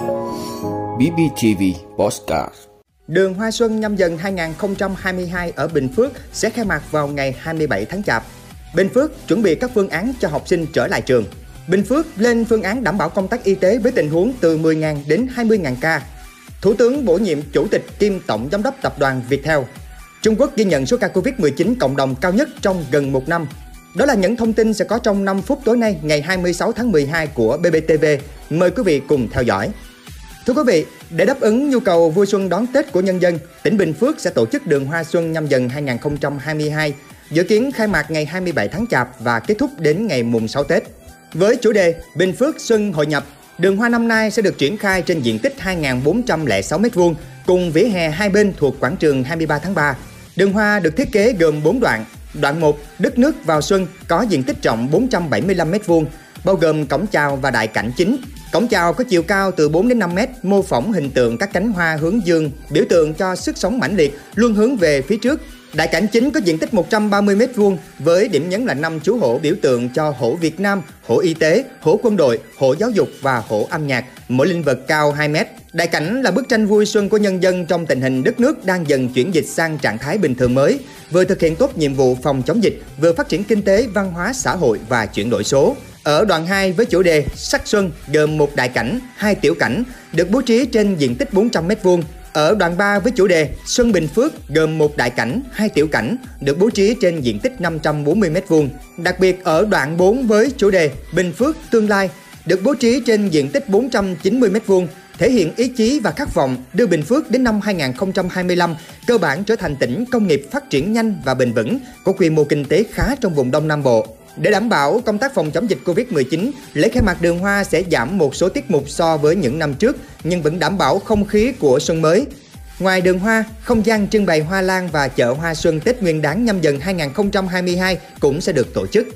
BBTV Postcard Đường Hoa Xuân nhâm dần 2022 ở Bình Phước sẽ khai mạc vào ngày 27 tháng Chạp. Bình Phước chuẩn bị các phương án cho học sinh trở lại trường. Bình Phước lên phương án đảm bảo công tác y tế với tình huống từ 10.000 đến 20.000 ca. Thủ tướng bổ nhiệm Chủ tịch kiêm Tổng Giám đốc Tập đoàn Viettel. Trung Quốc ghi nhận số ca Covid-19 cộng đồng cao nhất trong gần một năm. Đó là những thông tin sẽ có trong 5 phút tối nay, ngày 26 tháng 12 của BBTV. Mời quý vị cùng theo dõi. Thưa quý vị, để đáp ứng nhu cầu vui xuân đón Tết của nhân dân, tỉnh Bình Phước sẽ tổ chức đường hoa xuân nhâm dần 2022, dự kiến khai mạc ngày 27 tháng Chạp và kết thúc đến ngày mùng 6 Tết. Với chủ đề Bình Phước Xuân Hội nhập, đường hoa năm nay sẽ được triển khai trên diện tích 2.406 m2 cùng vỉa hè hai bên thuộc quảng trường 23 tháng 3. Đường hoa được thiết kế gồm 4 đoạn. Đoạn 1, đất nước vào xuân có diện tích rộng 475 m2, bao gồm cổng chào và đại cảnh chính. Cổng chào có chiều cao từ 4 đến 5 mét, mô phỏng hình tượng các cánh hoa hướng dương, biểu tượng cho sức sống mãnh liệt, luôn hướng về phía trước. Đại cảnh chính có diện tích 130 m2 với điểm nhấn là năm chú hổ biểu tượng cho hổ Việt Nam, hổ y tế, hổ quân đội, hổ giáo dục và hổ âm nhạc, mỗi linh vật cao 2 mét. Đại cảnh là bức tranh vui xuân của nhân dân trong tình hình đất nước đang dần chuyển dịch sang trạng thái bình thường mới, vừa thực hiện tốt nhiệm vụ phòng chống dịch, vừa phát triển kinh tế, văn hóa, xã hội và chuyển đổi số. Ở đoạn 2 với chủ đề Sắc Xuân gồm một đại cảnh, hai tiểu cảnh được bố trí trên diện tích 400 m2. Ở đoạn 3 với chủ đề Xuân Bình Phước gồm một đại cảnh, hai tiểu cảnh được bố trí trên diện tích 540 m2. Đặc biệt ở đoạn 4 với chủ đề Bình Phước Tương Lai được bố trí trên diện tích 490 m2 thể hiện ý chí và khát vọng đưa Bình Phước đến năm 2025 cơ bản trở thành tỉnh công nghiệp phát triển nhanh và bền vững, có quy mô kinh tế khá trong vùng Đông Nam Bộ. Để đảm bảo công tác phòng chống dịch Covid-19, lễ khai mạc đường hoa sẽ giảm một số tiết mục so với những năm trước, nhưng vẫn đảm bảo không khí của xuân mới. Ngoài đường hoa, không gian trưng bày hoa lan và chợ hoa xuân Tết Nguyên đán nhâm dần 2022 cũng sẽ được tổ chức.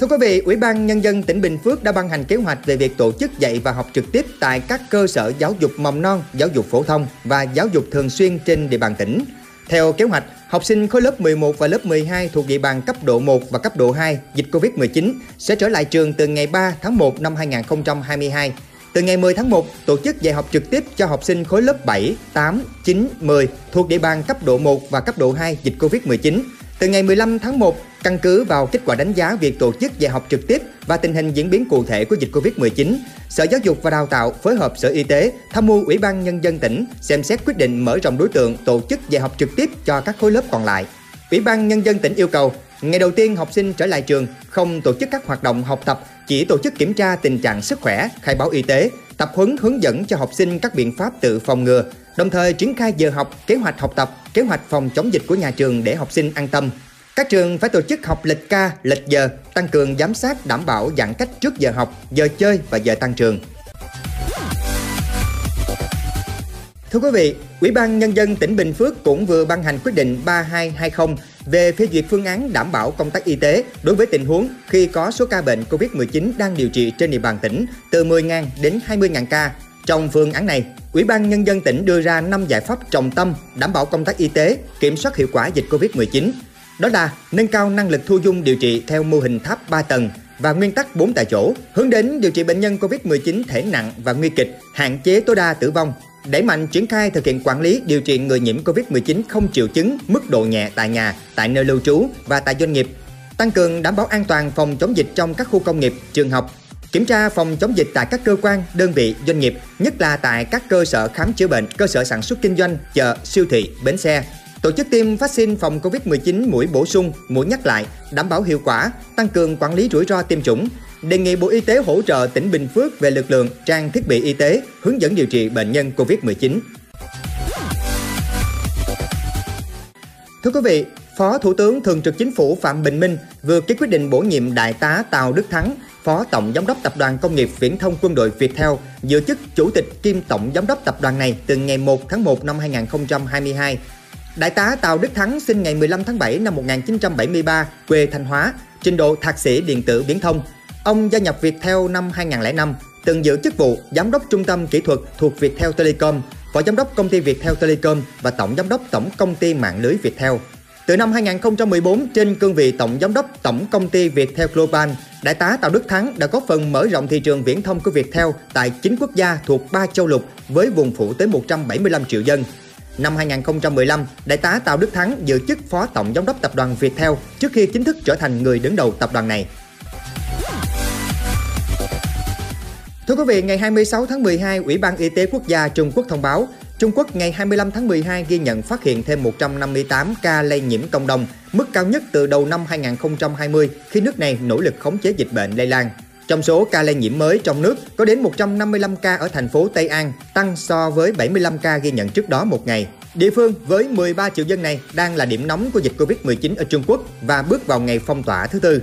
Thưa quý vị, Ủy ban Nhân dân tỉnh Bình Phước đã ban hành kế hoạch về việc tổ chức dạy và học trực tiếp tại các cơ sở giáo dục mầm non, giáo dục phổ thông và giáo dục thường xuyên trên địa bàn tỉnh. Theo kế hoạch, học sinh khối lớp 11 và lớp 12 thuộc địa bàn cấp độ 1 và cấp độ 2 dịch Covid-19 sẽ trở lại trường từ ngày 3 tháng 1 năm 2022. Từ ngày 10 tháng 1, tổ chức dạy học trực tiếp cho học sinh khối lớp 7, 8, 9, 10 thuộc địa bàn cấp độ 1 và cấp độ 2 dịch Covid-19. Từ ngày 15 tháng 1, căn cứ vào kết quả đánh giá việc tổ chức dạy học trực tiếp và tình hình diễn biến cụ thể của dịch Covid-19, Sở Giáo dục và Đào tạo phối hợp Sở Y tế tham mưu Ủy ban Nhân dân tỉnh xem xét quyết định mở rộng đối tượng tổ chức dạy học trực tiếp cho các khối lớp còn lại. Ủy ban Nhân dân tỉnh yêu cầu Ngày đầu tiên học sinh trở lại trường không tổ chức các hoạt động học tập, chỉ tổ chức kiểm tra tình trạng sức khỏe, khai báo y tế, tập huấn hướng dẫn cho học sinh các biện pháp tự phòng ngừa, đồng thời triển khai giờ học, kế hoạch học tập, kế hoạch phòng chống dịch của nhà trường để học sinh an tâm. Các trường phải tổ chức học lịch ca, lịch giờ, tăng cường giám sát đảm bảo giãn cách trước giờ học, giờ chơi và giờ tăng trường. Thưa quý vị, Ủy ban Nhân dân tỉnh Bình Phước cũng vừa ban hành quyết định 3220 về phê duyệt phương án đảm bảo công tác y tế đối với tình huống khi có số ca bệnh COVID-19 đang điều trị trên địa bàn tỉnh từ 10.000 đến 20.000 ca. Trong phương án này, Ủy ban Nhân dân tỉnh đưa ra 5 giải pháp trọng tâm đảm bảo công tác y tế, kiểm soát hiệu quả dịch COVID-19. Đó là nâng cao năng lực thu dung điều trị theo mô hình tháp 3 tầng và nguyên tắc 4 tại chỗ, hướng đến điều trị bệnh nhân COVID-19 thể nặng và nguy kịch, hạn chế tối đa tử vong, đẩy mạnh triển khai thực hiện quản lý điều trị người nhiễm COVID-19 không triệu chứng, mức độ nhẹ tại nhà, tại nơi lưu trú và tại doanh nghiệp, tăng cường đảm bảo an toàn phòng chống dịch trong các khu công nghiệp, trường học, kiểm tra phòng chống dịch tại các cơ quan, đơn vị, doanh nghiệp, nhất là tại các cơ sở khám chữa bệnh, cơ sở sản xuất kinh doanh, chợ, siêu thị, bến xe. Tổ chức tiêm vaccine phòng COVID-19 mũi bổ sung, mũi nhắc lại, đảm bảo hiệu quả, tăng cường quản lý rủi ro tiêm chủng, đề nghị Bộ Y tế hỗ trợ tỉnh Bình Phước về lực lượng, trang thiết bị y tế, hướng dẫn điều trị bệnh nhân COVID-19. Thưa quý vị, Phó Thủ tướng Thường trực Chính phủ Phạm Bình Minh vừa ký quyết định bổ nhiệm Đại tá Tào Đức Thắng, Phó Tổng Giám đốc Tập đoàn Công nghiệp Viễn thông Quân đội Viettel, giữ chức Chủ tịch kiêm Tổng Giám đốc Tập đoàn này từ ngày 1 tháng 1 năm 2022. Đại tá Tào Đức Thắng sinh ngày 15 tháng 7 năm 1973, quê Thanh Hóa, trình độ thạc sĩ điện tử viễn thông, Ông gia nhập Viettel năm 2005, từng giữ chức vụ Giám đốc Trung tâm Kỹ thuật thuộc Viettel Telecom, Phó Giám đốc Công ty Viettel Telecom và Tổng Giám đốc Tổng Công ty Mạng lưới Viettel. Từ năm 2014, trên cương vị Tổng Giám đốc Tổng Công ty Viettel Global, Đại tá Tào Đức Thắng đã góp phần mở rộng thị trường viễn thông của Viettel tại 9 quốc gia thuộc 3 châu lục với vùng phủ tới 175 triệu dân. Năm 2015, Đại tá Tào Đức Thắng giữ chức Phó Tổng Giám đốc Tập đoàn Viettel trước khi chính thức trở thành người đứng đầu tập đoàn này. Thưa quý vị, ngày 26 tháng 12, Ủy ban Y tế Quốc gia Trung Quốc thông báo Trung Quốc ngày 25 tháng 12 ghi nhận phát hiện thêm 158 ca lây nhiễm cộng đồng, mức cao nhất từ đầu năm 2020 khi nước này nỗ lực khống chế dịch bệnh lây lan. Trong số ca lây nhiễm mới trong nước, có đến 155 ca ở thành phố Tây An, tăng so với 75 ca ghi nhận trước đó một ngày. Địa phương với 13 triệu dân này đang là điểm nóng của dịch Covid-19 ở Trung Quốc và bước vào ngày phong tỏa thứ tư.